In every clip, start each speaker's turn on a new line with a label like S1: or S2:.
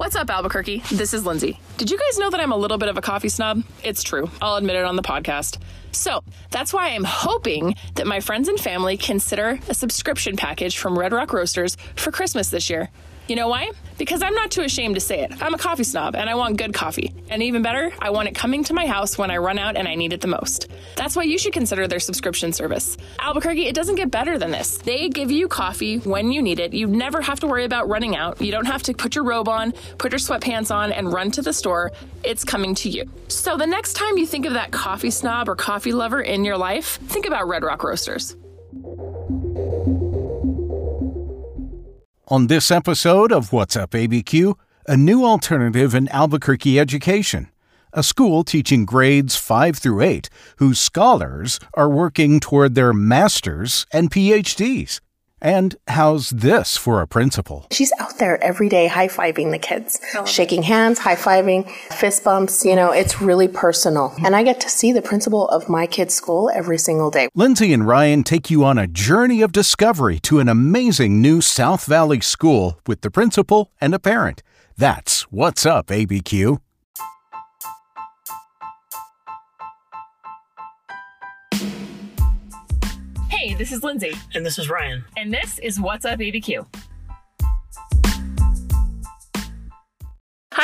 S1: What's up, Albuquerque? This is Lindsay. Did you guys know that I'm a little bit of a coffee snob? It's true. I'll admit it on the podcast. So that's why I'm hoping that my friends and family consider a subscription package from Red Rock Roasters for Christmas this year. You know why? Because I'm not too ashamed to say it. I'm a coffee snob and I want good coffee. And even better, I want it coming to my house when I run out and I need it the most. That's why you should consider their subscription service. Albuquerque, it doesn't get better than this. They give you coffee when you need it. You never have to worry about running out. You don't have to put your robe on, put your sweatpants on, and run to the store. It's coming to you. So the next time you think of that coffee snob or coffee lover in your life, think about Red Rock Roasters.
S2: On this episode of What's Up ABQ, a new alternative in Albuquerque education, a school teaching grades 5 through 8 whose scholars are working toward their masters and PhDs. And how's this for a principal?
S3: She's out there every day high fiving the kids, shaking hands, high fiving, fist bumps. You know, it's really personal. And I get to see the principal of my kid's school every single day.
S2: Lindsay and Ryan take you on a journey of discovery to an amazing new South Valley school with the principal and a parent. That's What's Up, ABQ.
S1: This is Lindsay,
S4: And this is Ryan.
S1: and this is What's Up ABQ.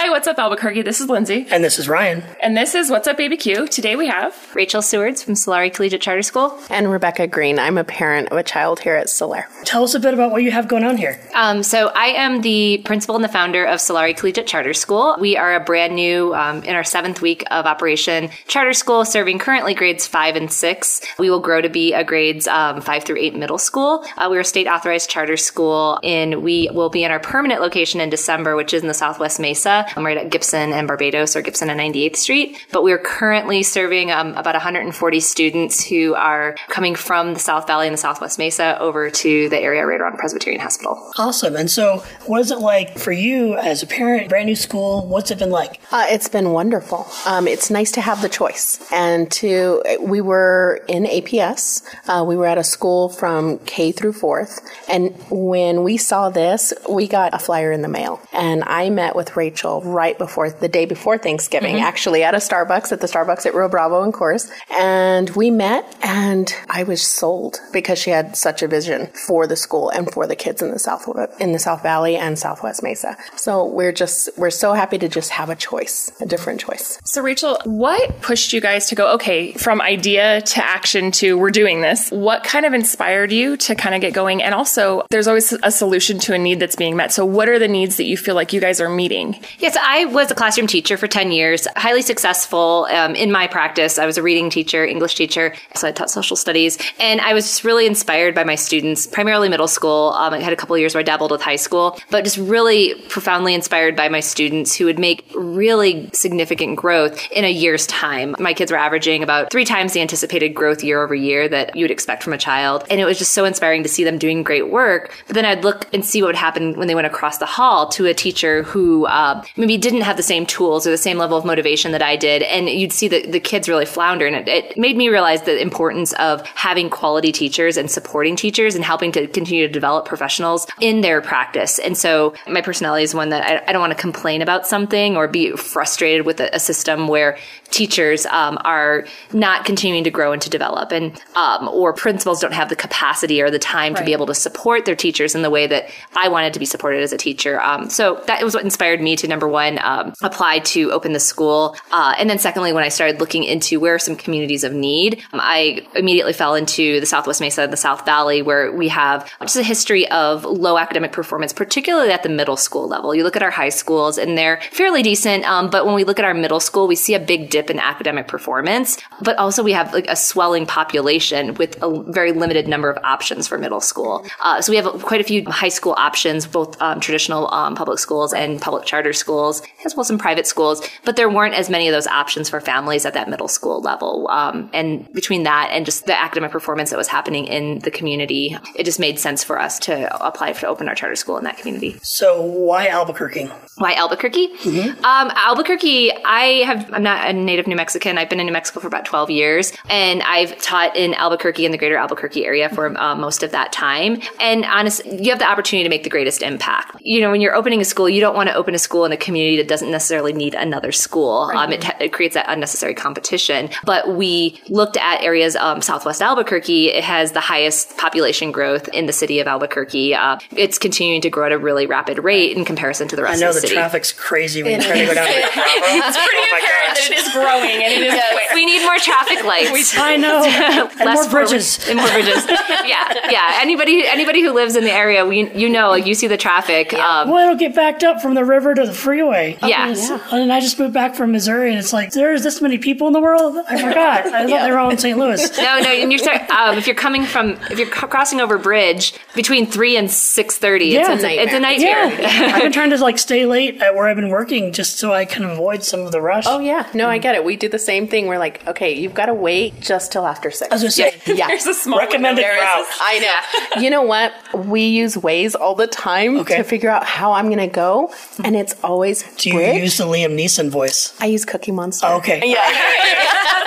S1: Hi, what's up, Albuquerque? This is Lindsay,
S4: And this is Ryan.
S1: and this is What's Up ABQ. Today we have
S5: Rachel Sewards from Solare Collegiate Charter School.
S3: And Rebecca Green, I'm a parent of a child here at Solar.
S4: Tell us a bit about what you have going on here.
S5: Um, so I am the principal and the founder of Solare Collegiate Charter School. We are a brand new, um, in our seventh week of operation, charter school serving currently grades five and six. We will grow to be a grades um, five through eight middle school. Uh, we are a state authorized charter school, and we will be in our permanent location in December, which is in the Southwest Mesa. I'm right at Gibson and Barbados, or Gibson and 98th Street. But we are currently serving um, about 140 students who are coming from the South Valley and the Southwest Mesa over to the area right around Presbyterian Hospital.
S4: Awesome. And so, what is it like for you as a parent, brand new school? What's it been like?
S3: Uh, it's been wonderful. Um, it's nice to have the choice. And to, we were in APS. Uh, we were at a school from K through fourth. And when we saw this, we got a flyer in the mail. And I met with Rachel right before, the day before Thanksgiving, mm-hmm. actually at a Starbucks, at the Starbucks at Rio Bravo in Coors. And we met and I was sold because she had such a vision for the school and for the kids in the South, in the South Valley and Southwest Mesa. So we're just, we're so happy to just have a choice, a different choice.
S1: So, Rachel, what pushed you guys to go, okay, from idea to action to we're doing this? What kind of inspired you to kind of get going? And also, there's always a solution to a need that's being met. So, what are the needs that you feel like you guys are meeting?
S5: Yes, I was a classroom teacher for 10 years, highly successful um, in my practice. I was a reading teacher, English teacher, so I taught social studies. And I was really inspired by my students, primarily middle school. Um, I had a couple years where I dabbled with high school, but just really profoundly inspired by my students who would make really significant growth in a year's time. My kids were averaging about three times the anticipated growth year over year that you would expect from a child. And it was just so inspiring to see them doing great work. But then I'd look and see what would happen when they went across the hall to a teacher who uh, maybe didn't have the same tools or the same level of motivation that I did. And you'd see the, the kids really flounder. And it, it made me realize the importance of having quality teachers and supporting teachers and helping to continue to develop professionals in their practice. And so my personality is one that I, I don't want to complain about something or be frustrated with a, a system where teachers um, are not continuing to grow and to develop and um, or principals don't have the capacity or the time to be able to support their teachers in the way that I wanted to be supported as a teacher. Um, so that was what inspired me to number one um, apply to open the school, uh, and then secondly, when I started looking into where are some communities of need, um, I immediately fell into the Southwest Mesa and the South Valley, where we have just a history of low academic performance, particularly at the middle school level. You look at our high schools, and they're fairly decent, um, but when we look at our middle school, we see a big dip in academic performance. But also, we have like a swelling population with a very limited number of options for middle school. Uh, so we have quite a few high school options, both um, traditional um, public schools and public charter schools, as well as some private schools. But there weren't as many of those options for families at that middle school level. Um, and between that and just the academic performance that was happening in the community, it just made sense for us to apply to open our charter school in that community.
S4: So, why Albuquerque?
S5: Why Albuquerque? Um, Albuquerque, I have, I'm not a native New Mexican. I've been in New Mexico for about 12 years and I've taught in Albuquerque and the greater Albuquerque area for uh, most of that time. And honestly, you have the opportunity to make the greatest impact. You know, when you're opening a school, you don't want to open a school in a community that doesn't necessarily need another school. Um, it, it creates that unnecessary competition. But we looked at areas, um, Southwest Albuquerque, it has the highest population growth in the city of Albuquerque. Uh, it's continuing to grow at a really rapid rate in comparison to the rest of the
S4: the
S5: city.
S4: I know the traffic's crazy when you try to go down to Bravo.
S1: It's pretty
S4: Oh
S1: apparent
S4: gosh.
S1: that it is growing and it is quick.
S5: we need more traffic lights.
S4: I know. and
S5: Less
S4: more bridges.
S5: and more bridges. yeah, yeah. Anybody, anybody who lives in the area, we, you know, like you see the traffic. Um,
S4: Well, it'll get backed up from the river to the freeway.
S5: Yeah.
S4: And then I just moved back from Missouri, and it's like there's this many people in the world. I forgot. I thought they were all in St. Louis.
S5: no, no. And you're start, um, if you're coming from if you're crossing over bridge between three and six thirty,
S4: Yeah.
S5: it's, a, nightmare. it's a nightmare.
S4: Yeah, I've been trying to like stay late at where I've been working just so I can avoid some of the rush.
S3: Oh yeah, no, I get it. We do the same thing. We're like, okay, you've got to wait just till after six.
S4: I was just saying,
S3: yeah,
S1: There's a small
S4: recommended
S1: window.
S4: route.
S3: I know. You know what? We use Waze all the time
S4: Okay.
S3: to figure out how I'm going to go, and it's always
S4: Do you
S3: bridge.
S4: use the Liam Neeson voice?
S3: I use Cookie Monster.
S4: Okay.
S3: Yeah.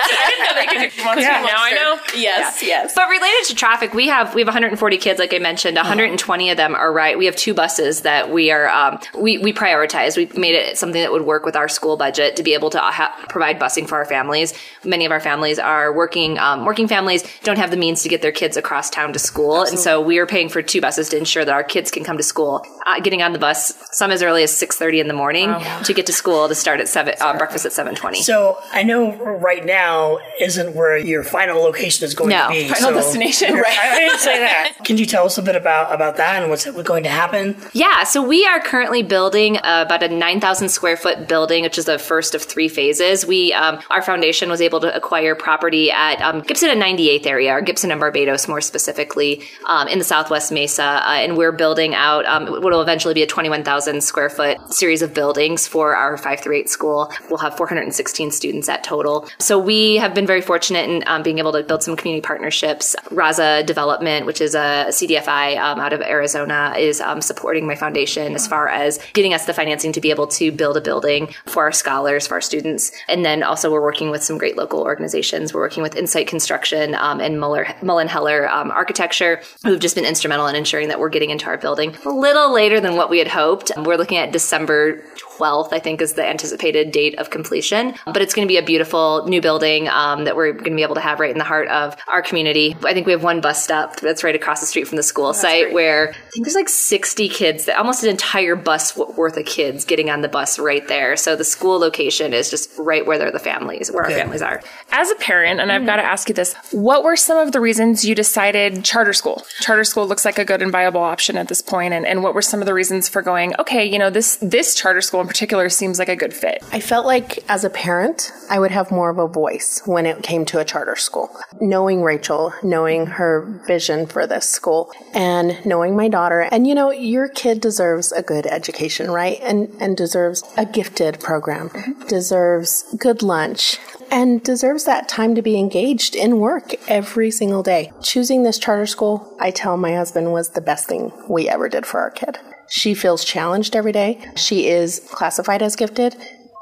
S1: I didn't know they could do monster.
S4: Yeah.
S1: Now I know.
S3: yes. Yes.
S5: But related to traffic, we have we have 140 kids, like I mentioned. 120 of them are right. We have two buses that we are um, we we prioritize. We made it something that would work with our school budget to be able to ha- provide busing for our families. Many of our families are working um, working families, don't have the means to get their kids across town to school, and so we are paying for two buses to ensure that our kids can come to school. Uh, getting on the bus some as early as 6:30 in the morning to get to school to start at seven uh, breakfast at 7:20.
S4: So I know right now isn't where your final location is going
S5: No.
S4: to be.
S1: Final
S4: so-
S1: destination, right.
S4: I, I didn't say that. Can you tell us a bit about about that and what's going to happen?
S5: Yeah, so we are currently building uh, about a 9,000 square foot building, which is the first of three phases. We, um, our foundation was able to acquire property at um, Gibson and 98th area, or Gibson and Barbados more specifically, um, in the Southwest Mesa, uh, and we're building out um, what will eventually be a 21,000 square foot series of buildings for our 5 through 8 school. We'll have 416 students at total. So we have been very fortunate in um, being able to build some community partnerships. Raza Development, which is a CDFI um, out of Arizona, is um, supporting my foundation as far as getting us the financing to be able to build a building for our scholars, for our students. And then also we're working with some great local organizations. We're working with Insight Construction um, and Muller, Mullen Heller um, Architecture, who've just been instrumental in ensuring that we're getting into our building a little later than what we had hoped. We're looking at December Enjoy. 12th, I think, is the anticipated date of completion. But it's going to be a beautiful new building um, that we're going to be able to have right in the heart of our community. I think we have one bus stop that's right across the street from the school site where I think there's like 60 kids, almost an entire bus worth of kids getting on the bus right there. So the school location is just right where they're the families, where our families are.
S1: As a parent, and I've got to ask you this, what were some of the reasons you decided charter school? Charter school looks like a good and viable option at this point, and, and what were some of the reasons for going, okay, you know, this this charter school in particular seems like a good fit?
S3: I felt like as a parent, I would have more of a voice when it came to a charter school. Knowing Rachel, knowing her vision for this school, and knowing my daughter, and you know, your kid deserves a good education, right? And and deserves a gifted program, deserves good lunch, and deserves that time to be engaged in work every single day. Choosing this charter school, I tell my husband, was the best thing we ever did for our kid. She feels challenged every day. She is classified as gifted.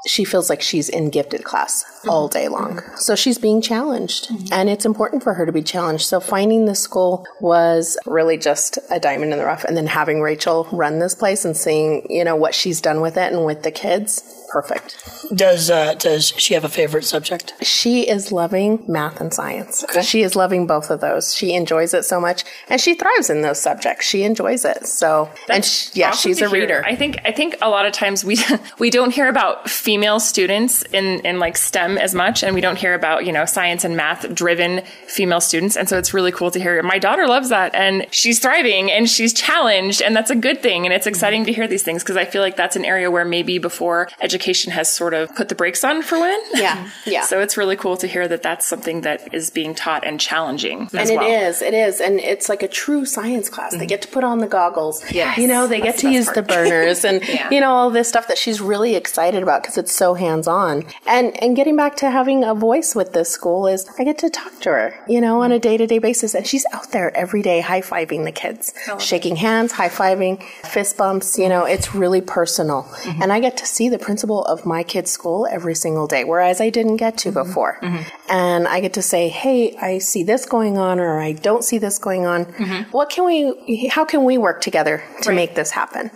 S3: She feels like she's in gifted class all day long. So she's being challenged, and it's important for her to be challenged. So finding this school was really just a diamond in the rough. And then having Rachel run this place and seeing, you know, what she's done with it and with the kids, perfect.
S4: Does uh, does she have a favorite subject?
S3: She is loving math and science. She is loving both of those. She enjoys it so much, and she thrives in those subjects. She enjoys it. So, and she, yeah,
S1: Awesome
S3: she's
S1: to
S3: a
S1: hear.
S3: reader.
S1: I think I think a lot of times we we don't hear about female students in in like STEM as much, and we don't hear about you know science and math driven female students, and so it's really cool to hear. My daughter loves that, and she's thriving, and she's challenged, and that's a good thing, and it's exciting to hear these things because I feel like that's an area where maybe before education has sort of put the brakes on for women.
S3: Yeah, yeah.
S1: so it's really cool to hear that that's something that is being taught and challenging as
S3: and
S1: well.
S3: it is, it is, and it's like a true science class. They mm-hmm. get to put on the goggles.
S5: Yes.
S3: you know, they get to use the burners and you know all this stuff that she's really excited about because it's so hands on. And and getting back to having a voice with this school is I get to talk to her, you know, on a day to day basis, and she's out there every day high fiving the kids, shaking hands, high fiving, fist bumps. You know, it's really personal, mm-hmm. and I get to see the principal of my kid's school every single day, whereas I didn't get to mm-hmm. before. Mm-hmm. And I get to say, hey, I see this going on, or I don't see this going on. Mm-hmm. What can we, how can we work together to make this happen?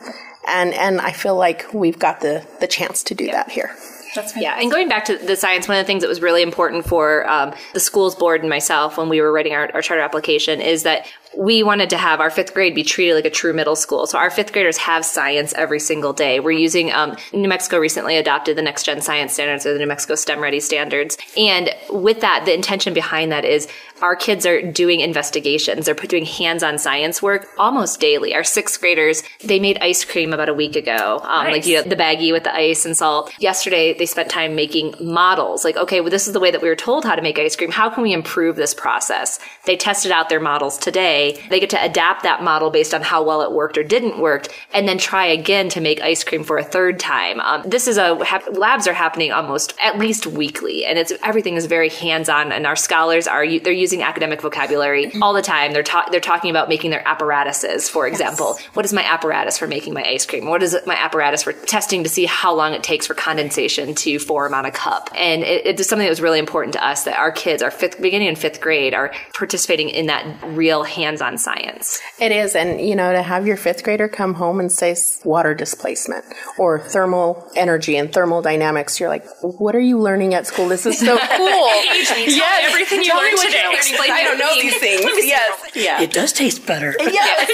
S3: And, and I feel like we've got the, the chance to do that here.
S1: That's
S5: Yeah, and going back to the science, one of the things that was really important for um, the schools board and myself when we were writing our, our charter application is that we wanted to have our fifth grade be treated like a true middle school. So our fifth graders have science every single day. We're using um, New Mexico recently adopted the next gen science standards or the New Mexico STEM ready standards. And with that, the intention behind that is our kids are doing investigations. They're doing hands-on science work almost daily. Our sixth graders, they made ice cream about a week ago. Um,
S1: Nice.
S5: Like you know, the baggie with the ice and salt. Yesterday, they spent time making models. Like, okay, well, this is the way that we were told how to make ice cream. How can we improve this process? They tested out their models today. They get to adapt that model based on how well it worked or didn't work, and then try again to make ice cream for a third time. Um, this is a hap- labs are happening almost at least weekly, and it's everything is very hands-on. And our scholars are they're using academic vocabulary all the time. They're ta- they're talking about making their apparatuses, for example. What is my apparatus for making my ice cream? What is my apparatus for testing to see how long it takes for condensation to form on a cup? And it, it's something that was really important to us that our kids, our fifth, beginning in fifth grade, are participating in that real hands-on science.
S3: It is. And, you know, to have your fifth grader come home and say water displacement or thermal energy and thermodynamics, you're like, what are you learning at school? This is so cool.
S1: yes. everything you learned today.
S3: You're learning. I don't know these things. Yes. Yeah.
S4: It does taste better.
S1: Yeah,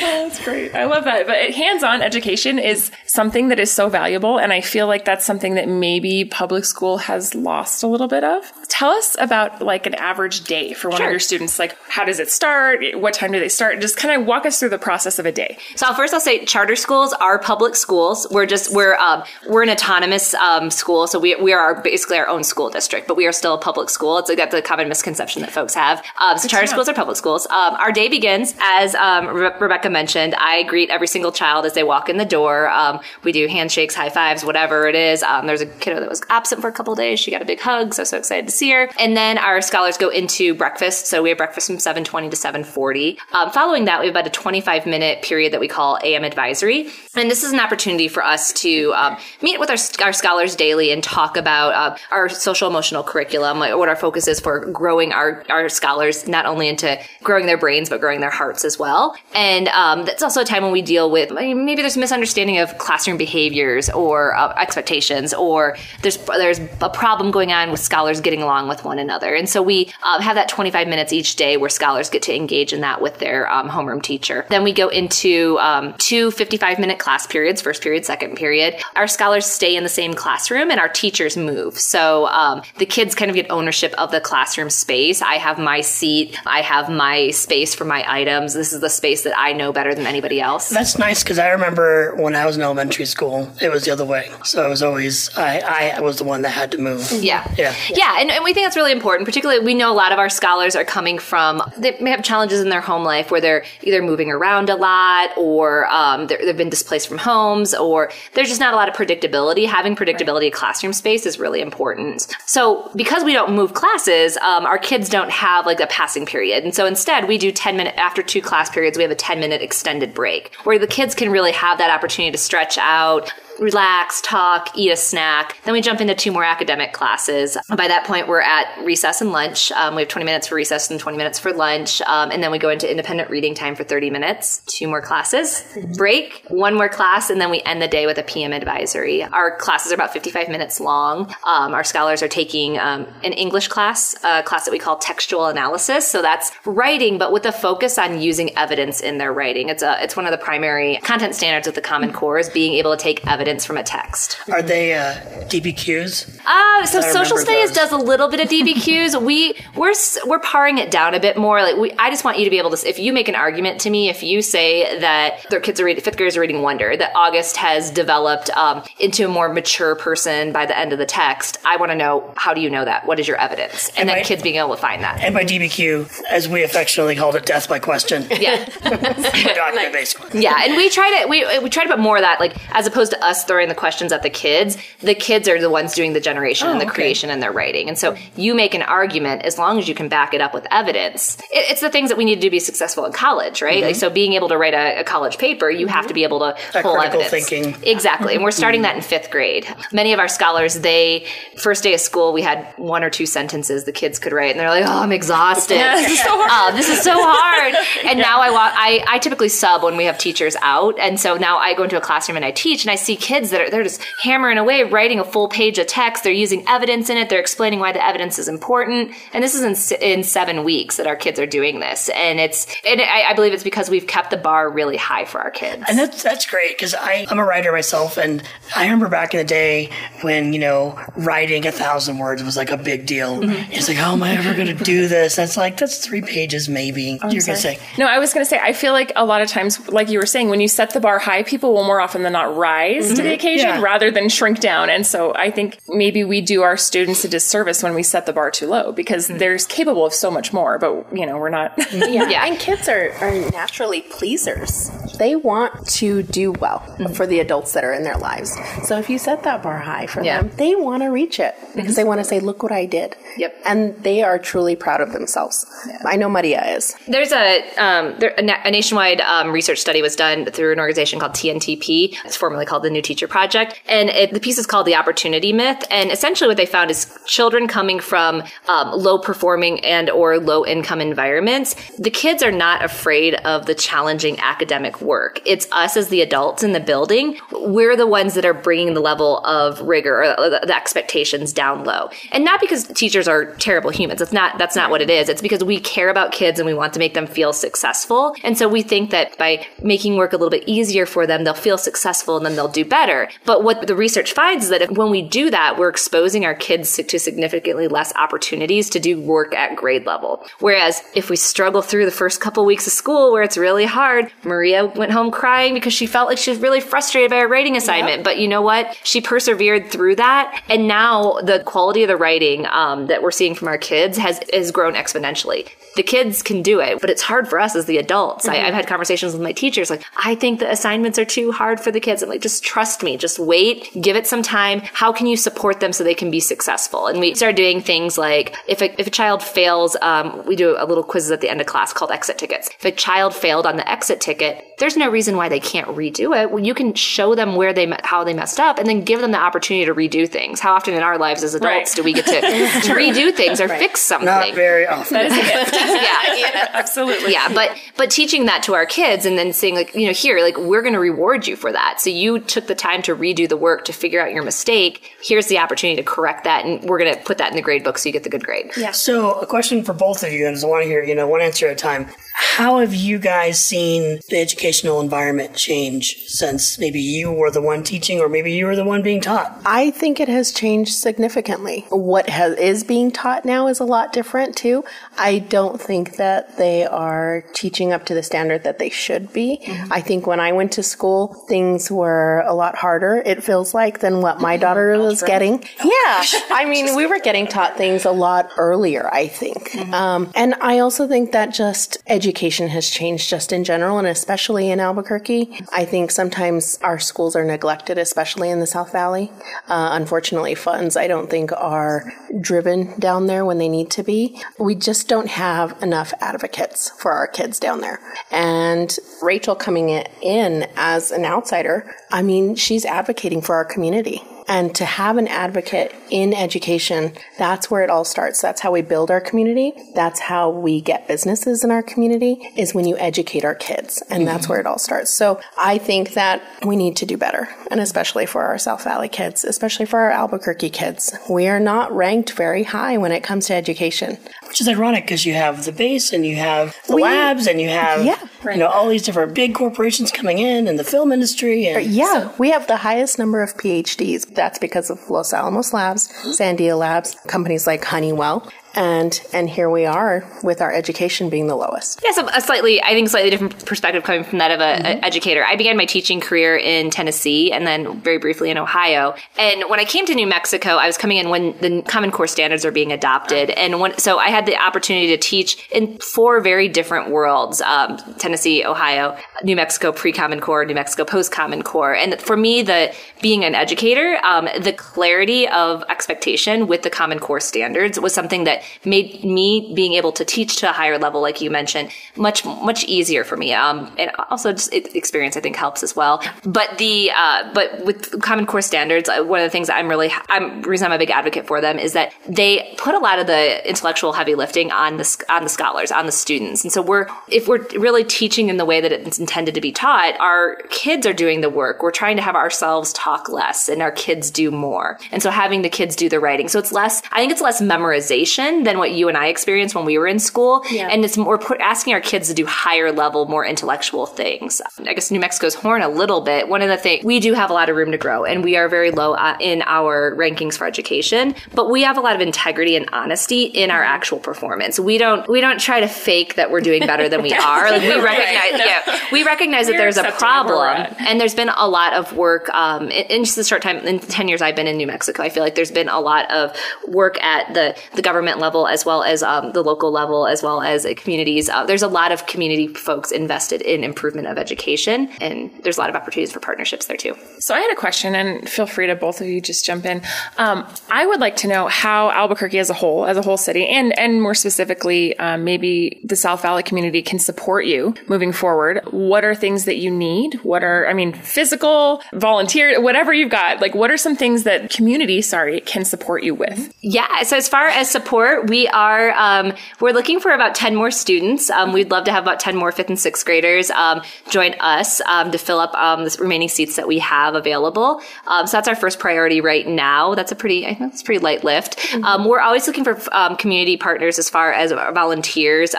S1: That's great. I love that. But hands-on education is something that is so valuable, and I feel like that's something that maybe public school has lost a little bit of. Tell us about like an average day for one
S5: Sure.
S1: of your students. Like, how does it start? What time do they start? Just kind of walk us through the process of a day.
S5: So first, I'll say charter schools are public schools. We're just we're um, we're an autonomous um, school, so we we are basically our own school district, but we are still a public school. It's like that's the common misconception that folks have. Um, so charter schools are public schools. Um, our day begins as um, Re- Rebecca mentioned. I greet every single child as they walk in the door. Um, we do handshakes, high fives, whatever it is. Um, there's a kiddo that was absent for a couple days. She got a big hug, so so excited to see her. And then our scholars go into breakfast. So we have breakfast from 7:20 to 7:40. Um, following that, we have about a 25 minute period that we call AM advisory, and this is an opportunity for us to um, meet with our, our scholars daily and talk about uh, our social emotional curriculum, like what our focus is for growing our our scholars not only into growing their brains but growing their hearts as well. And um, that's also a time when we deal with maybe there's a misunderstanding of classroom behaviors or uh, expectations, or there's there's a problem going on with scholars getting along with one another. And so we um, have that 25 minutes each day where scholars get to engage in that with their um, homeroom teacher. Then we go into um, two 55 minute class periods, first period, second period. Our scholars stay in the same classroom and our teachers move. So um, the kids kind of get ownership of the classroom space. I have my seat, I have my space for my items. This is the space that I know better than anybody else.
S4: That's nice because I remember when I was in elementary school, it was the other way. So it was always I, I was the one that had to move.
S5: Yeah.
S4: Yeah.
S5: Yeah. And, and we think that's really important. Particularly, we know a lot of our scholars are coming from, they may have challenges in their home life where they're either moving around a lot or um, they've been displaced from homes or there's just not a lot of predictability. Having predictability of classroom space is really important. So, because we don't move classes, um, Um, our kids don't have like a passing period. And so instead, we do 10 minute, after two class periods, we have a 10 minute extended break where the kids can really have that opportunity to stretch out, relax, talk, eat a snack. Then we jump into two more academic classes. By that point, we're at recess and lunch. Um, we have 20 minutes for recess and 20 minutes for lunch. Um, and then we go into independent reading time for 30 minutes, two more classes, break, one more class, and then we end the day with a PM advisory. Our classes are about 55 minutes long. Um, our scholars are taking um, an English class, a class that we call textual analysis. So that's writing, but with a focus on using evidence in their writing. It's a, it's one of the primary content standards with the Common Core is being able to take evidence from a text.
S4: Are they uh, DBQs?
S5: Uh, so social studies
S4: those.
S5: does a little bit of DBQs. we we're we're paring it down a bit more. Like we, I just want you to be able to. If you make an argument to me, if you say that their kids are reading fifth graders are reading Wonder, that August has developed um, into a more mature person by the end of the text, I want to know how do you know that? What is your evidence? And,
S4: And
S5: then
S4: I-
S5: kids being able to find that.
S4: And by DBQ, as we affectionately called it, death by question.
S5: Yeah.
S4: Document based.
S5: Yeah, and we try to we we try to put more of that like as opposed to us us throwing the questions at the kids. The kids are the ones doing the generation and the
S4: Oh, okay.
S5: creation and their writing. And so you make an argument as long as you can back it up with evidence. It, it's the things that we need to do to be successful in college, right? Like mhm. so being able to write a, a college paper, you have mhm. to be able to
S4: That
S5: pull
S4: critical
S5: evidence.
S4: thinking.
S5: Exactly. And we're starting that in fifth grade. Many of our scholars, they first day of school, we had one or two sentences the kids could write, and they're like, "Oh, I'm exhausted.
S1: this is so hard."
S5: Oh, this is so hard." And now I. I I typically sub when we have teachers out, and so now I go into a classroom and I teach, and I see kids that are they're just hammering away, writing a full page of text. They're using evidence in it. They're explaining why the evidence is important. And this is in in seven weeks that our kids are doing this, and it's and I, I believe it's because we've kept the bar really high for our kids.
S4: And that's that's great because I'm a writer myself, and I remember back in the day when you know writing a thousand words was like a big deal.
S1: Mm-hmm.
S4: It's like, how am I ever going to do this? That's like that's three pages maybe.
S1: Oh,
S4: You're going to say,
S1: No, I was going to say, I feel like a lot of times, like you were saying, when you set the bar high, people will more often than not rise to the occasion
S4: Yeah.
S1: rather than shrink down. And so I think maybe we do our students a disservice when we set the bar too low because they're capable of so much more, but, you know, we're not.
S3: Yeah.
S5: Yeah.
S3: And kids are, are naturally pleasers. They want to do well for the adults that are in their lives. So if you set that bar high for
S5: Yeah.
S3: them, they want to reach it because they want to say, look what I did.
S5: Yep.
S3: And they are truly proud of themselves. I know Maria is.
S5: There's a, um, there, a, na- a nationwide um, research study was done through an organization called TNTP. It's formerly called the New Teacher Project, and it, the piece is called the Opportunity Myth. And essentially, what they found is children coming from um, low performing and or low income environments. The kids are not afraid of the challenging academic work. It's us as the adults in the building. We're the ones that are bringing the level of rigor or the, the expectations down low, and not because teachers are terrible humans. That's not. That's not what it is. It's because we care about kids and we want to make them feel successful. And so we think that by making work a little bit easier for them, they'll feel successful and then they'll do better. But what the research finds is that if, when we do that, we're exposing our kids to significantly less opportunities to do work at grade level. Whereas if we struggle through the first couple weeks of school where it's really hard, Maria went home crying because she felt like she was really frustrated by her writing assignment. But you know what? She persevered through that. And now the quality of the writing um, that we're seeing from our kids has, has grown exponentially. The kids can do it, but it's hard for us as the adults. I, I've had conversations with my teachers like, I think the assignments are too hard for the kids. I'm like, just trust me, just wait, give it some time. How can you support them so they can be successful? And we started doing things like if a, if a child fails, um, we do a little quizzes at the end of class called exit tickets. If a child failed on the exit ticket, there's no reason why they can't redo it. Well, you can show them where they how they messed up, and then give them the opportunity to redo things. How often in our lives as adults
S1: Right.
S5: do we get to, to redo things or fix something?
S4: not very often.
S1: that is a gift.
S5: yeah.
S1: Absolutely.
S5: Yeah, but but teaching that to our kids and then saying like, you know, here, like we're going to reward you for that. So you took the time to redo the work to figure out your mistake. Here's the opportunity to correct that, and we're going to put that in the grade book so you get the good grade. Yeah.
S4: So, a question for both of you, and I want to hear, you know, one answer at a time. How have you guys seen the educational environment change since maybe you were the one teaching or maybe you were the one being taught?
S3: I think it has changed significantly. What has, is being taught now is a lot different too. I don't think that they are teaching up to the standard that they should be. Mm-hmm. I think when I went to school, things were a lot harder, it feels like, than what my mm-hmm. daughter was getting. Oh, yeah. I mean, we were getting taught things a lot earlier, I think. Mm-hmm. Um, and I also think that just education has changed just in general and especially in Albuquerque. I think sometimes our schools are neglected, especially in the South Valley. Uh, unfortunately, funds I don't think are driven down there when they need to be. We just don't have enough advocates for our kids down there. And Rachel coming in as an outsider, I mean, she's advocating for our community. And to have an advocate in education, that's where it all starts. That's how we build our community. That's how we get businesses in our community is when you educate our kids. And mm-hmm. that's where it all starts. So I think that we need to do better. And especially for our South Valley kids, especially for our Albuquerque kids. We are not ranked very high when it comes to education.
S4: Which is ironic because you have the base and you have the
S3: We-
S4: labs and you have
S3: Yeah.
S4: You know all these different big corporations coming in and the film industry and
S3: Yeah, we have the highest number of PhDs. That's because of Los Alamos Labs, Sandia Labs, companies like Honeywell. And and here we are with our education being the lowest.
S5: Yes, a slightly, I think, slightly different perspective coming from that of a, a educator. I began my teaching career in Tennessee and then very briefly in Ohio. And when I came to New Mexico, I was coming in when the Common Core standards are being adopted, and when, so I had the opportunity to teach in four very different worlds: um, Tennessee, Ohio, New Mexico pre Common Core, New Mexico post Common Core. And for me, the being an educator, um, the clarity of expectation with the Common Core standards was something that made me being able to teach to a higher level, like you mentioned, much much easier for me. Um, and also just experience, I think, helps as well. But the uh, but with Common Core standards, uh, one of the things I'm really I'm reason I'm a big advocate for them is that they put a lot of the intellectual heavy lifting on the on the scholars, on the students, and so we're if we're really teaching in the way that it's intended to be taught, our kids are doing the work. We're trying to have ourselves talk less and our kids do more. And so having the kids do the writing. So it's less, I think it's less memorization than what you and I experienced when we were in school. Yeah. And it's more put, asking our kids to do higher level, more intellectual things. I guess New Mexico's horn a little bit. One of the things, we do have a lot of room to grow and we are very low uh, in our rankings for education, but we have a lot of integrity and honesty in our actual performance. We don't, we don't try to fake that we're doing better than we are. Like we recognize, yeah, we recognize that there's a problem, and there's been a lot of work um, in, in, just the short time in ten years I've been in New Mexico. I feel like there's been a lot of work at the the government level as well as um, the local level as well as communities. Uh, there's a lot of community folks invested in improvement of education, and there's a lot of opportunities for partnerships there too.
S1: So I had a question, and feel free to both of you just jump in. Um, I would like to know how Albuquerque as a whole, as a whole city, and and more specifically, um, maybe the South Valley community can support you moving forward. What are things that you need? What are, I mean, physical, volunteer, whatever you've got, like what are some things that community, sorry, can support you with?
S5: Yeah. So as far as support, we are, um, we're looking for about 10 more students. Um, we'd love to have about 10 more fifth and sixth graders um, join us um, to fill up um, the remaining seats that we have available. Um, so that's our first priority right now. That's a pretty, I think that's a pretty light lift. Mm-hmm. we're always looking for community partners as far as volunteers.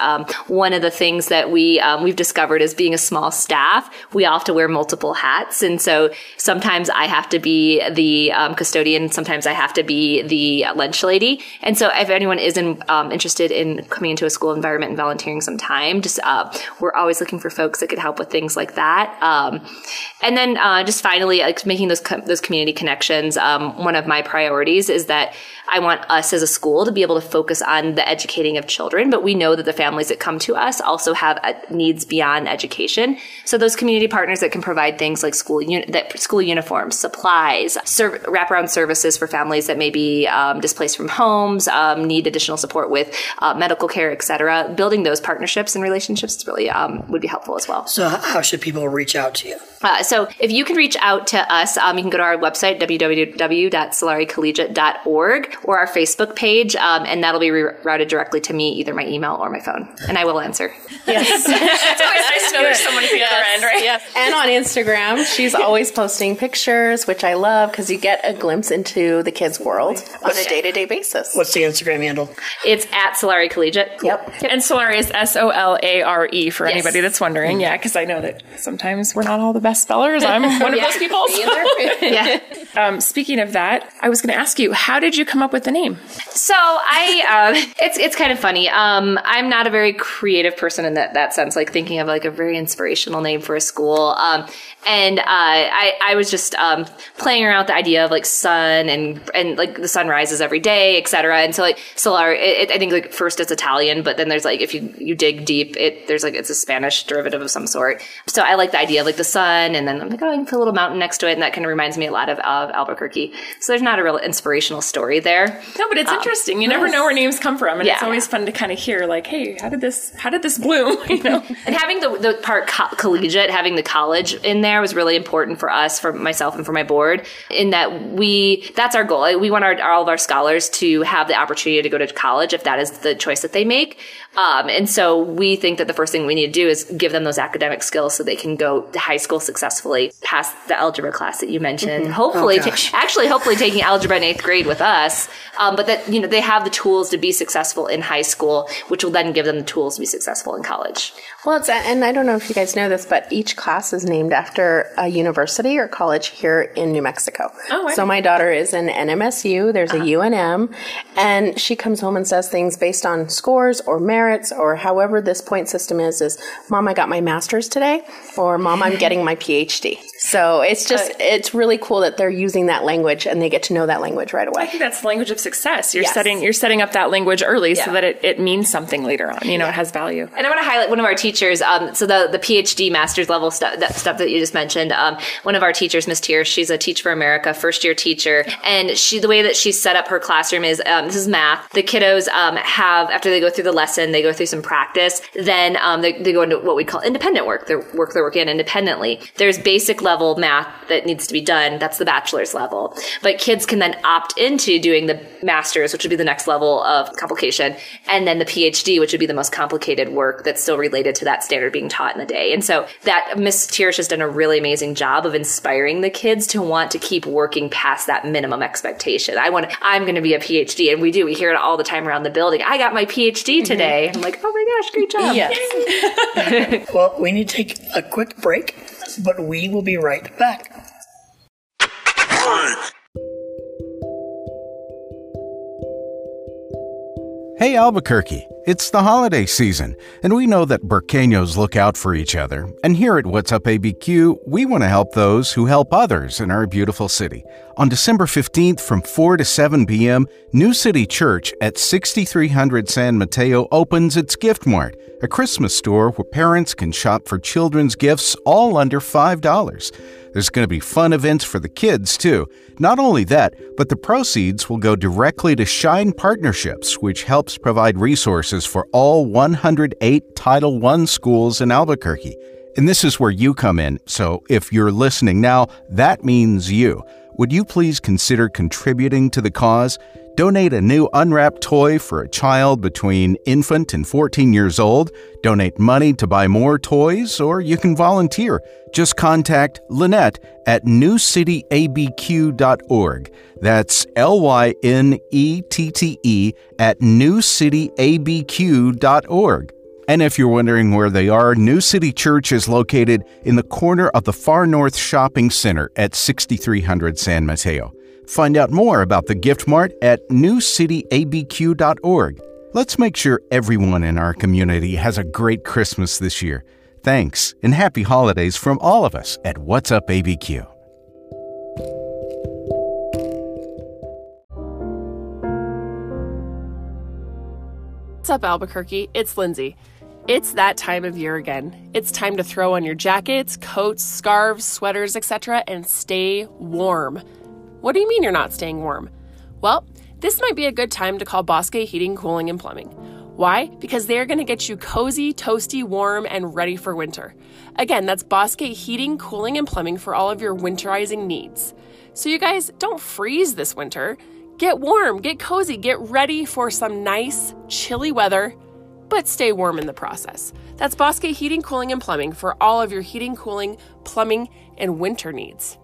S5: one of the things that we, we've discovered is being a small staff, we all have to wear multiple hats. And so sometimes I have to be the um, custodian, sometimes I have to be the lunch lady. And so if anyone is in, um, interested in coming into a school environment and volunteering some time, just uh, we're always looking for folks that could help with things like that. Um, and then uh, just finally, like making those co- those community connections. Um, one of my priorities is that I want us as a school to be able to focus on the educating of children, but we know that the families that come to us also have uh, needs beyond education. So those community partners that can provide things like school uni- that school uniforms, supplies, serv- wraparound services for families that may be um, displaced from homes, um, need additional support with uh, medical care, etc. Building those partnerships and relationships really um, would be helpful as well.
S4: So, how should people reach out to you?
S5: Uh, so if you can reach out to us, um, you can go to our website, www.solarecollegiate.org or our Facebook page, um, and that'll be routed directly to me, either my email or my phone, and I will answer.
S1: Yes. it's always nice to know there's someone at the other end, right?
S3: Yes. And on Instagram, she's always posting pictures, which I love because you get a glimpse into the kids' world on a day to day basis.
S4: What's the Instagram handle?
S5: It's at Solare Collegiate.
S3: Yep.
S1: yep. And Solare is S O L A R E for yes. anybody that's wondering. Yeah, because I know that sometimes we're not all the best best spellers. I'm one of those people. yeah. Um, speaking of that, I was going to ask you, how did you come up with the name?
S5: So I, uh, it's it's kind of funny. Um, I'm not a very creative person in that that sense, like thinking of like a very inspirational name for a school. Um, and uh, I I was just um, playing around with the idea of like sun and and like the sun rises every day, etc. And so like solar, it, it, I think like first it's Italian, but then there's like if you you dig deep, it there's like it's a Spanish derivative of some sort. So I like the idea of like the sun, and then I'm like oh, I can put a little mountain next to it, and that kind of reminds me a lot of, of Albuquerque. So there's not a real inspirational story there.
S1: No, but it's um, interesting. You never know where names come from, and yeah. it's always fun to kind of hear like, hey, how did this how did this bloom? you know,
S5: and having the the part co- collegiate, having the college in there was really important for us, for myself and for my board, in that we, that's our goal. We want our, all of our scholars to have the opportunity to go to college if that is the choice that they make. Um, and so we think that the first thing we need to do is give them those academic skills so they can go to high school successfully, pass the algebra class that you mentioned. Mm-hmm. Hopefully, oh, ta- actually, hopefully taking algebra in eighth grade with us. Um, but that you know they have the tools to be successful in high school, which will then give them the tools to be successful in college.
S3: Well, it's and I don't know if you guys know this, but each class is named after a university or college here in New Mexico. Oh, so my daughter is in NMSU. There's uh-huh. a UNM, and she comes home and says things based on scores or merit merits or however this point system is is mom i got my master's today or mom i'm getting my phd so it's just uh, it's really cool that they're using that language and they get to know that language right away
S1: i think that's the language of success you're yes. setting you're setting up that language early yeah. so that it, it means something later on you know yeah. it has value
S5: and i want to highlight one of our teachers um, so the, the phd master's level stuff that stuff that you just mentioned. Um, one of our teachers, Miss Tier, she's a Teach for America first year teacher, and she the way that she set up her classroom is um, this is math. The kiddos um, have after they go through the lesson, they go through some practice, then um, they, they go into what we call independent work. Their work they're working independently. There's basic level math that needs to be done. That's the bachelor's level, but kids can then opt into doing the master's, which would be the next level of complication, and then the PhD, which would be the most complicated work that's still related to that standard being taught in the day. And so that Miss Tirish has done a really amazing job of inspiring the kids to want to keep working past that minimum expectation. I want, I'm going to be a PhD, and we do. We hear it all the time around the building. I got my PhD mm-hmm. Today. I'm like, oh my gosh, great job.
S4: Yes. well, we need to take a quick break, but we will be right back.
S2: Hey Albuquerque, it's the holiday season, and we know that Burqueños look out for each other. And here at What's Up ABQ, we want to help those who help others in our beautiful city. On December 15th from 4 to 7 p.m., New City Church at 6300 San Mateo opens its Gift Mart, a Christmas store where parents can shop for children's gifts all under $5. There's going to be fun events for the kids, too. Not only that, but the proceeds will go directly to Shine Partnerships, which helps provide resources for all 108 Title I schools in Albuquerque. And this is where you come in, so if you're listening now, that means you. Would you please consider contributing to the cause? Donate a new unwrapped toy for a child between infant and 14 years old. Donate money to buy more toys, or you can volunteer. Just contact Lynette at newcityabq.org. That's L Y N E T T E at newcityabq.org. And if you're wondering where they are, New City Church is located in the corner of the Far North Shopping Center at 6300 San Mateo. Find out more about the Gift Mart at newcityabq.org. Let's make sure everyone in our community has a great Christmas this year. Thanks and happy holidays from all of us at What's Up ABQ.
S1: What's up, Albuquerque? It's Lindsay. It's that time of year again. It's time to throw on your jackets, coats, scarves, sweaters, etc., and stay warm. What do you mean you're not staying warm? Well, this might be a good time to call Bosque Heating, Cooling, and Plumbing. Why? Because they're going to get you cozy, toasty, warm, and ready for winter. Again, that's Bosque Heating, Cooling, and Plumbing for all of your winterizing needs. So, you guys, don't freeze this winter. Get warm, get cozy, get ready for some nice, chilly weather, but stay warm in the process. That's Bosque Heating, Cooling, and Plumbing for all of your heating, cooling, plumbing, and winter needs.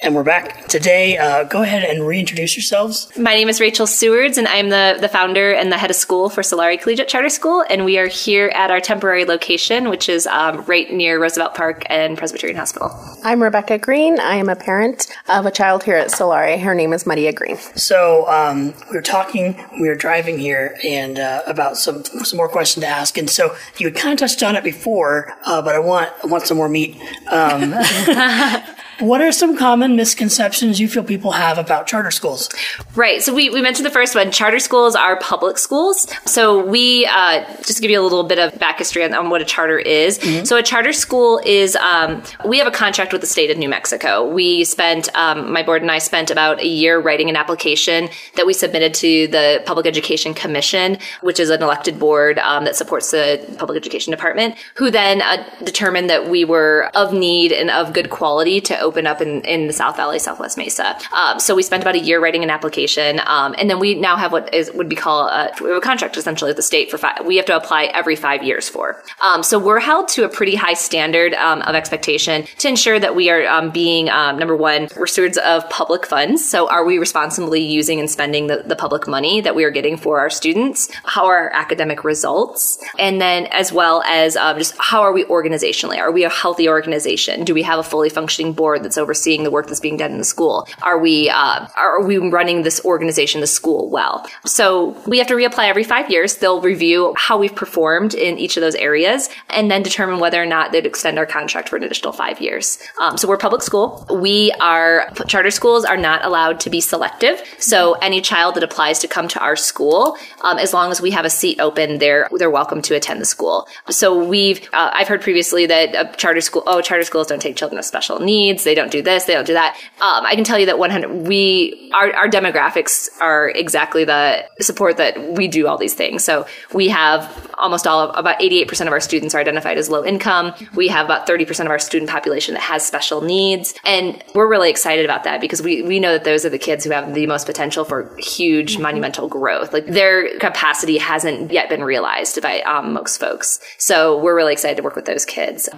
S4: And we're back today. Uh, go ahead and reintroduce yourselves.
S5: My name is Rachel Sewards, and I'm the, the founder and the head of school for Solare Collegiate Charter School. And we are here at our temporary location, which is um, right near Roosevelt Park and Presbyterian Hospital.
S3: I'm Rebecca Green. I am a parent of a child here at Solare. Her name is Maria Green.
S4: So um, we were talking, we were driving here, and uh, about some some more questions to ask. And so you had kind of touched on it before, uh, but I want I want some more meat. Um, What are some common misconceptions you feel people have about charter schools?
S5: Right. So we, we mentioned the first one. Charter schools are public schools. So we, uh, just to give you a little bit of back history on, on what a charter is. Mm-hmm. So a charter school is, um, we have a contract with the state of New Mexico. We spent, um, my board and I spent about a year writing an application that we submitted to the Public Education Commission, which is an elected board um, that supports the public education department, who then uh, determined that we were of need and of good quality to open up in, in the South Valley, Southwest Mesa. Um, so we spent about a year writing an application, um, and then we now have what is would be called a, a contract essentially with the state for five. We have to apply every five years for. Um, so we're held to a pretty high standard um, of expectation to ensure that we are um, being um, number one, we're stewards of public funds. So are we responsibly using and spending the, the public money that we are getting for our students? How are our academic results? And then as well as just how are we organizationally? Are we a healthy organization? Do we have a fully functioning board? Board that's overseeing the work that's being done in the school? Are we uh, are we running this organization, the school, well? So we have to reapply every five years. They'll review how we've performed in each of those areas, and then determine whether or not they'd extend our contract for an additional five years. Um, so we're public school. We are charter schools are not allowed to be selective. So any child that applies to come to our school, um, as long as we have a seat open, they're they're welcome to attend the school. So we've uh, I've heard previously that a charter school oh charter schools don't take children with special needs. They don't do this. They don't do that. Um, I can tell you that 100 we our our demographics are exactly the support that we do all these things. So we have almost all of about 88% of our students are identified as low income. We have about 30% of our student population that has special needs. And we're really excited about that because we, we know that those are the kids who have the most potential for huge mm-hmm. monumental growth. Like their capacity hasn't yet been realized by um, most folks. So we're really excited to work with those kids.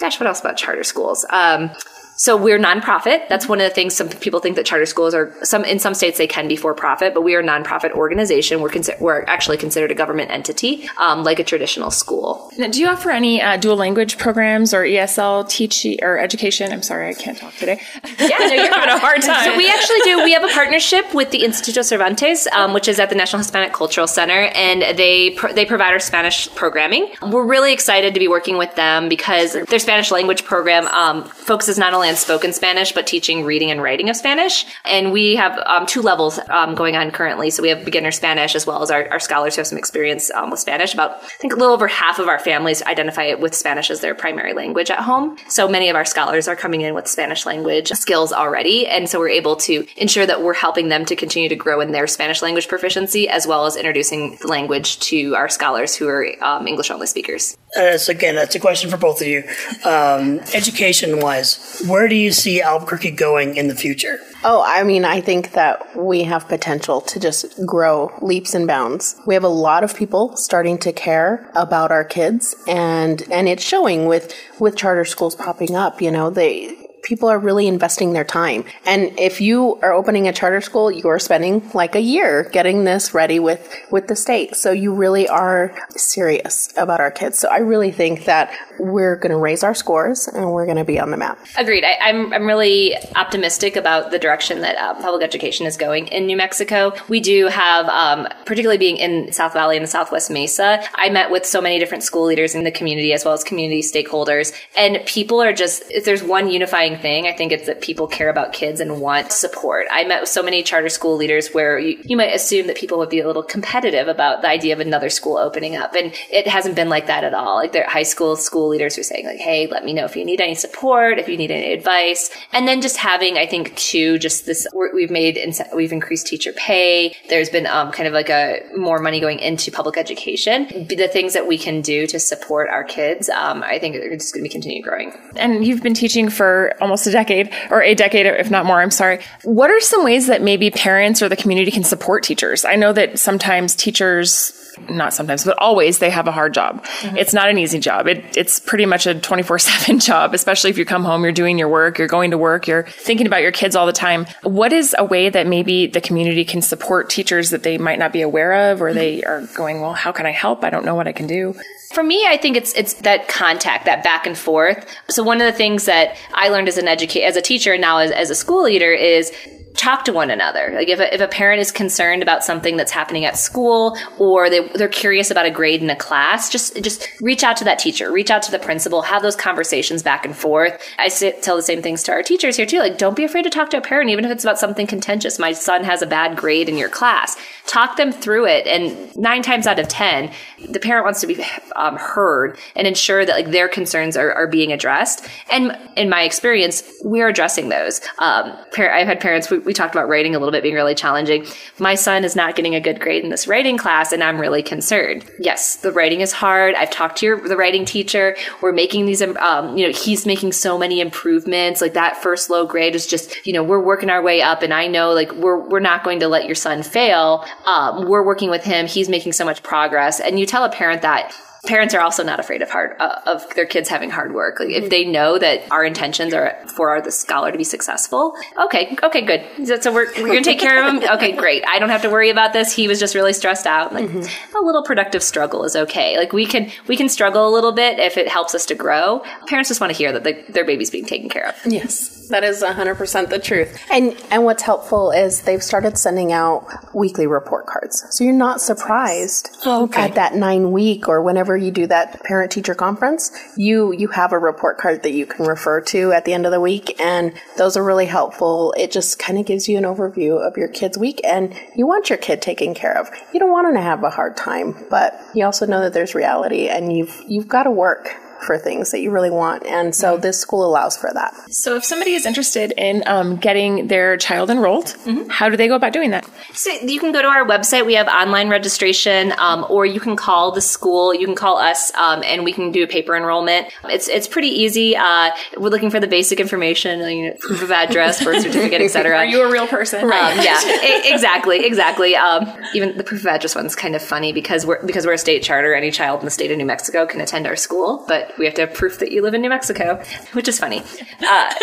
S5: Gosh, what else about charter schools? Um, so we're nonprofit. That's one of the things some people think that charter schools are some in some states they can be for profit, but we are a nonprofit organization. We're consi- we're actually considered a government entity, um, like a traditional school.
S1: Now, do you offer any uh, dual language programs or ESL teaching or education? I'm sorry, I can't talk today.
S5: Yeah, no, you're having a hard time. So we actually do. We have a partnership with the Instituto Cervantes, um, which is at the National Hispanic Cultural Center, and they pr- they provide our Spanish programming. We're really excited to be working with them because their Spanish language program um, focuses not only on spoken Spanish, but teaching reading and writing of Spanish. And we have um, two levels um, going on currently. So we have beginner Spanish as well as our, our scholars who have some experience um, with Spanish. About, I think, a little over half of our families identify with Spanish as their primary language at home. So many of our scholars are coming in with Spanish language skills already. And so we're able to ensure that we're helping them to continue to grow in their Spanish language proficiency as well as introducing the language to our scholars who are um, English only speakers.
S4: Uh, so again, that's a question for both of you. Um, education wise, where do you see Albuquerque going in the future?
S3: Oh, I mean, I think that we have potential to just grow leaps and bounds. We have a lot of people starting to care about our kids and and it's showing with with charter schools popping up, you know, they people are really investing their time. And if you are opening a charter school, you are spending like a year getting this ready with, with the state. So you really are serious about our kids. So I really think that we're going to raise our scores and we're going to be on the map.
S5: Agreed. I, am I'm, I'm really optimistic about the direction that uh, public education is going in New Mexico. We do have, um, particularly being in South Valley and the Southwest Mesa, I met with so many different school leaders in the community as well as community stakeholders. And people are just, if there's one unifying thing. I think it's that people care about kids and want support. I met with so many charter school leaders where you, you might assume that people would be a little competitive about the idea of another school opening up. And it hasn't been like that at all. Like their high school school leaders were saying like, Hey, let me know if you need any support, if you need any advice. And then just having, I think too, just this, we've made, we've increased teacher pay. There's been um, kind of like a more money going into public education. The things that we can do to support our kids, um, I think are just going to be continue growing.
S1: And you've been teaching for almost a decade or a decade, if not more, I'm sorry. What are some ways that maybe parents or the community can support teachers? I know that sometimes teachers not sometimes, but always they have a hard job. Mm-hmm. It's not an easy job. It, it's pretty much a 24 7 job, especially if you come home, you're doing your work, you're going to work, you're thinking about your kids all the time. What is a way that maybe the community can support teachers that they might not be aware of or they are going, well, how can I help? I don't know what I can do.
S5: For me, I think it's it's that contact, that back and forth. So one of the things that I learned as an educator, as a teacher, and now as, as a school leader is talk to one another. Like if a, if a parent is concerned about something that's happening at school or they, they're curious about a grade in a class, just, just reach out to that teacher, reach out to the principal, have those conversations back and forth. I sit, tell the same things to our teachers here too. Like, don't be afraid to talk to a parent, even if it's about something contentious. My son has a bad grade in your class. Talk them through it. And nine times out of 10, the parent wants to be um, heard and ensure that like their concerns are, are being addressed. And in my experience, we're addressing those. Um, par- I've had parents, we, we talked about writing a little bit being really challenging. My son is not getting a good grade in this writing class, and I'm really concerned. Yes, the writing is hard. I've talked to your, the writing teacher. We're making these, um, you know, he's making so many improvements. Like that first low grade is just, you know, we're working our way up, and I know like we're we're not going to let your son fail. Um, we're working with him. He's making so much progress, and you tell a parent that parents are also not afraid of hard uh, of their kids having hard work. Like if they know that our intentions are for the scholar to be successful, okay, okay, good. So, we're we're gonna take care of him. Okay, great. I don't have to worry about this. He was just really stressed out. Like a little productive struggle is okay. Like we can we can struggle a little bit if it helps us to grow. Parents just want to hear that the, their baby's being taken care of.
S3: Yes, that is 100% the truth. And and what's helpful is they've started sending out weekly report cards. So you're not surprised
S4: Oh, okay.
S3: at that 9 week or whenever you do that parent teacher conference, you you have a report card that you can refer to at the end of the week and those are really helpful. It just kind of gives you an overview of your kid's week and you want your kid taken care of. You don't want them to have a hard time, but you also know that there's reality and you've you've got to work for things that you really want. And so this school allows for that.
S1: So, if somebody is interested in um, getting their child enrolled, how do they go about doing that?
S5: So you can go to our website. We have online registration, um, or you can call the school. You can call us, um, and we can do a paper enrollment. It's it's pretty easy. Uh, we're looking for the basic information, you know, proof of address, birth certificate, etc.
S1: Are you a real person?
S5: Um, yeah, exactly, exactly. Um, even the proof of address one's kind of funny because we're because we're a state charter. Any child in the state of New Mexico can attend our school, but we have to have proof that you live in New Mexico, which is funny. Uh,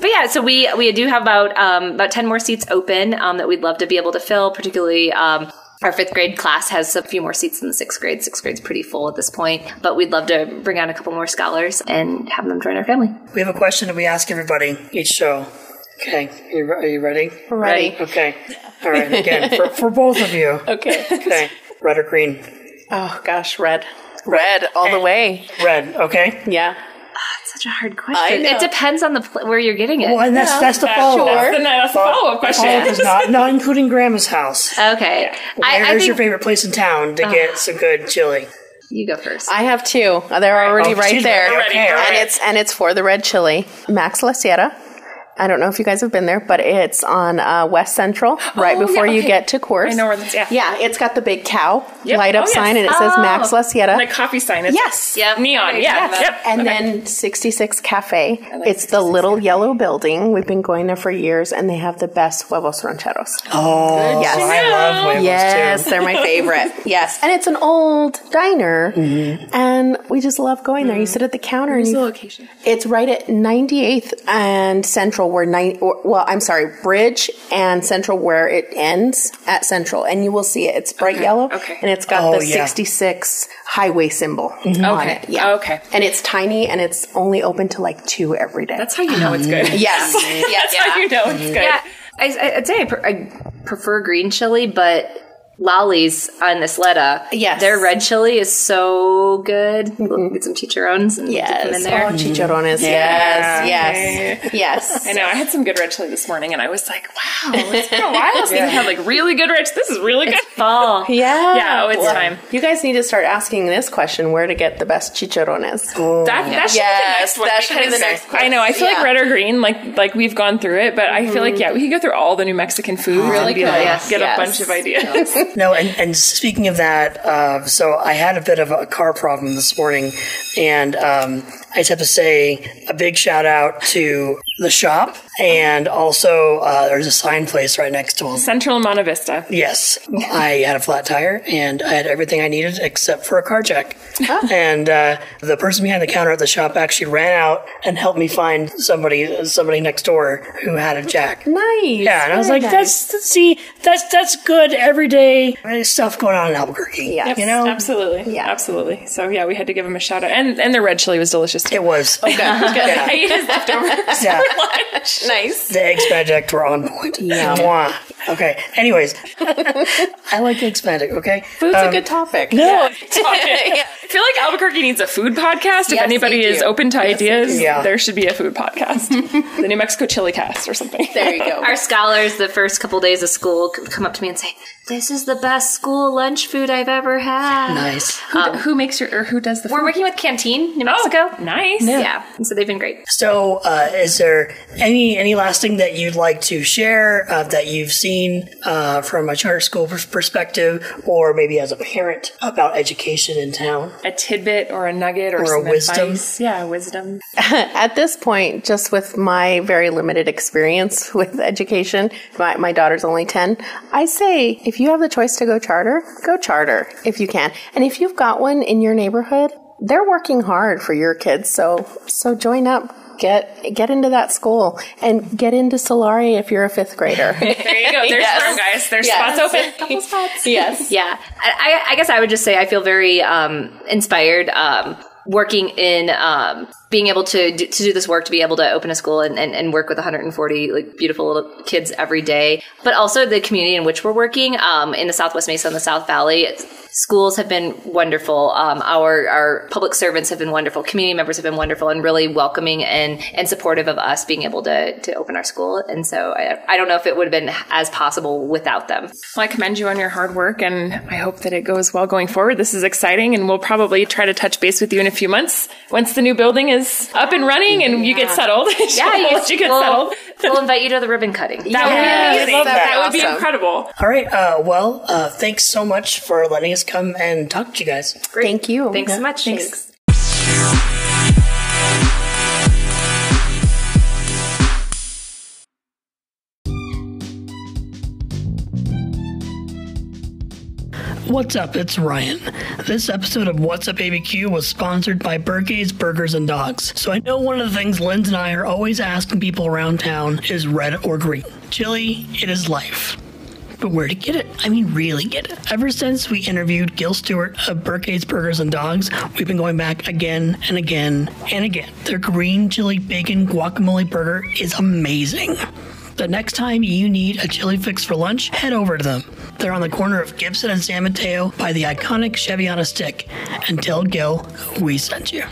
S5: but yeah, so we we do have about um, about ten more seats open um, that we'd love to be able to fill, particularly. Um, our fifth grade class has a few more seats than the sixth grade. Sixth grade's pretty full at this point, but we'd love to bring on a couple more scholars and have them join our family.
S4: We have a question that we ask everybody each show. Okay, are you, are ready?
S3: Ready.
S4: Okay. All right. Again, for, for both of you.
S3: Okay.
S4: Okay. Red or green?
S3: Oh gosh, red. Red all the eh. way.
S4: Red. Okay.
S3: Yeah.
S5: Ah, such a hard question. It depends on the pl- where you're getting it.
S4: Well, and that's that's the follow up.
S1: That's the, that's the follow up question.
S4: Follow up is not not including Grandma's house.
S5: Okay. I, I
S4: Where's
S5: think
S4: your favorite place in town to get some good chili?
S5: you go first.
S3: I have two. They're already
S4: Oh,
S3: right
S4: she's
S3: there.
S4: ready. Okay,
S3: And
S4: right.
S3: it's and it's for the red chili. Mac's La Sierra. I don't know if you guys have been there, but it's on uh, West Central, right
S1: Oh,
S3: before
S1: yeah,
S3: you get to course.
S1: I know where that's- yeah.
S3: Yeah, it's got the big cow
S1: Yep.
S3: light up
S1: Oh, yes.
S3: sign, and it says
S5: Oh.
S3: Mac's La Sierra.
S1: The coffee sign is
S3: yes.
S5: Yep.
S1: neon. Yeah.
S3: Yes.
S1: Yep.
S3: And
S1: Okay.
S3: then 66 Cafe. it's the little yellow building. We've been going there for years, and they have the best huevos rancheros.
S4: Oh,
S3: Yes.
S4: I love huevos
S3: Yes,
S4: too.
S3: they're my favorite. yes, and it's an old diner, and we just love going there. You sit at the counter,
S1: Where's
S3: and
S1: the location?
S3: it's right at 98th and Central, where nine. Or, well, I'm sorry, Bridge and Central, where it ends at Central, and you will see it. It's bright
S1: Okay,
S3: yellow,
S1: okay.
S3: and it's got
S4: Oh,
S3: the
S4: yeah.
S3: 66 highway symbol on
S1: Okay,
S3: it. Yeah,
S1: okay.
S3: and it's tiny, and it's only open to like two every day.
S1: That's how you know it's good.
S3: yes,
S1: That's how you know it's mm-hmm. good.
S5: yeah, I, I- I'd say I, pre- I prefer green chili, but Lollies on Isleta,
S3: Yes.
S5: their red chili is so good. Mm-hmm. We'll get some chicharrones and dip them in
S3: Yes.
S5: there.
S3: Oh, chicharrones. Yes. Yes. Yes.
S1: I know. I had some good red chili this morning, and I was like, "Wow, it's been a while since I had like really good red. This is really good."
S5: Fall.
S3: Yeah.
S1: Yeah, oh, it's time.
S3: You guys need to start asking this question: Where to get the best chicharrones?
S1: That, that should
S3: Yes,
S1: be the next one.
S3: that should be the
S1: because
S3: next
S1: I know. I feel
S3: Yeah.
S1: like red or green, like like we've gone through it, but I feel like mm-hmm. yeah, we could go through all the New Mexican foods
S3: Really
S1: and be like,
S3: yes,
S1: get
S3: yes.
S1: a bunch of ideas.
S4: No, and, and speaking of that, uh, so I had a bit of a car problem this morning, and um, I just have to say a big shout out to the shop, and also uh, there's a sign place right next to them.
S1: Central and Monte Vista.
S4: Yes, I had a flat tire, and I had everything I needed except for a car jack. And uh, the person behind the counter at the shop actually ran out and helped me find somebody somebody next door who had a jack.
S3: Nice.
S4: Yeah, and I was like,
S3: nice.
S4: "That's see, that's that's good everyday stuff going on in Albuquerque."
S3: Yes.
S4: you know,
S1: Absolutely.
S3: Yeah.
S1: Absolutely. So yeah, we had to give him a shout out. And and the red chili was delicious too.
S4: it was. Okay.
S1: I ate his leftovers
S4: Yeah.
S3: nice.
S4: The eggs Benedict were on point. Mwah. Okay. Anyways, I like eggs Benedict. Okay.
S3: Food's a good topic.
S4: No.
S1: I feel like Albuquerque needs a food podcast. if
S3: Yes,
S1: anybody is open to ideas,
S4: Yeah.
S1: there should be a food podcast. the New Mexico Chili Cast or something.
S3: There you go.
S5: Our scholars, the first couple days of school, come up to me and say, "This is the best school lunch food I've ever had."
S4: Nice.
S1: Who, who makes your or who does the food?
S5: We're
S1: food?
S5: working with Canteen, New Mexico.
S1: Oh, Nice.
S5: Yeah, and so they've been great.
S4: So, uh, is there any any last thing that you'd like to share uh, that you've seen uh, from a charter school perspective, or maybe as a parent about education in town?
S1: A tidbit or a nugget or,
S4: Or a wisdom.
S1: advice. Yeah, wisdom.
S3: At this point, just with my very limited experience with education, my, my daughter's only 10, I say if if you have the choice to go charter, go charter if you can. And if you've got one in your neighborhood, they're working hard for your kids. So, so join up. Get get into that school and get into Solare if you're a fifth grader.
S1: there you go. There's
S3: Yes.
S1: room, guys. There's
S3: Yes.
S1: spots open.
S3: Couple spots. Yes.
S5: Yeah, I, I guess I would just say I feel very um, inspired um, working in um, being able to do, to do this work, to be able to open a school and, and, and work with 140 like beautiful little kids every day, but also the community in which we're working um, in the Southwest Mesa and the South Valley. Schools have been wonderful. Um, our our public servants have been wonderful. Community members have been wonderful and really welcoming and and supportive of us being able to to open our school. And so I, I don't know if it would have been as possible without them.
S1: Well, I commend you on your hard work, and I hope that it goes well going forward. This is exciting, and we'll probably try to touch base with you in a few months once the new building is up and running and you get settled.
S5: Yeah, you,
S1: once you get
S5: we'll,
S1: settled.
S5: we'll invite you to the ribbon cutting.
S1: That
S3: Yes,
S1: would be amazing.
S3: love
S1: That,
S3: that.
S1: would be incredible.
S4: All right. Uh, well, uh, thanks so much for letting us come and talk to you guys. Great.
S3: Thank you.
S5: Thanks so much.
S1: Thanks.
S4: What's up? It's Ryan. This episode of What's Up ABQ was sponsored by Burgay's Burgers and Dogs. So I know one of the things Linz and I are always asking people around town is red or green. Chili, it is life. But where to get it? I mean, really get it. Ever since we interviewed Gil Stewart of Burkay's Burgers and Dogs, we've been going back again and again and again. Their green chili bacon guacamole burger is amazing. The next time you need a chili fix for lunch, head over to them. They're on the corner of Gibson and San Mateo by the iconic Chevy on a stick. And tell Gil we sent you.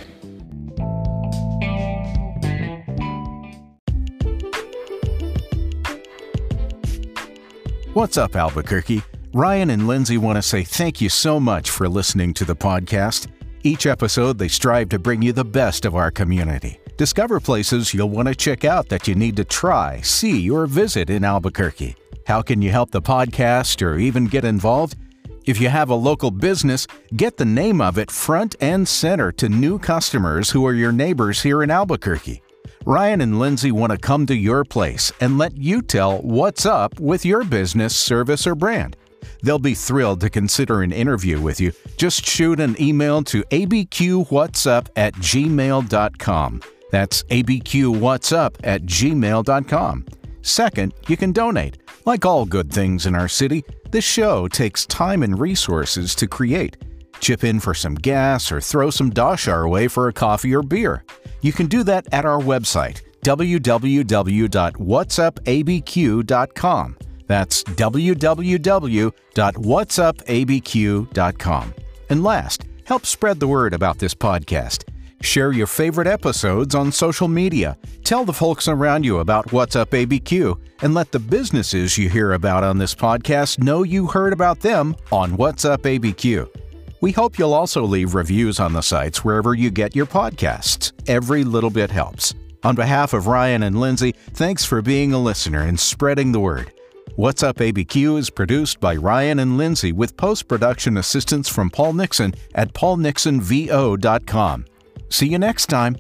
S2: What's up, Albuquerque? Ryan and Lindsay want to say thank you so much for listening to the podcast. Each episode, they strive to bring you the best of our community. Discover places you'll want to check out that you need to try, see, or visit in Albuquerque. How can you help the podcast or even get involved? If you have a local business, get the name of it front and center to new customers who are your neighbors here in Albuquerque. Ryan and Lindsay want to come to your place and let you tell what's up with your business, service, or brand. They'll be thrilled to consider an interview with you. Just shoot an email to abqwhatsup at gmail.com. That's abqwhatsup at gmail.com. Second, you can donate. Like all good things in our city, this show takes time and resources to create. Chip in for some gas or throw some dosh our way for a coffee or beer. You can do that at our website, www.whatsupabq.com. That's www.whatsupabq.com. And last, help spread the word about this podcast. Share your favorite episodes on social media. Tell the folks around you about What's Up ABQ and let the businesses you hear about on this podcast know you heard about them on What's Up ABQ. We hope you'll also leave reviews on the sites wherever you get your podcasts. Every little bit helps. On behalf of Ryan and Lindsay, thanks for being a listener and spreading the word. What's Up ABQ is produced by Ryan and Lindsay with post production assistance from Paul Nixon at paulnixonvo.com. See you next time.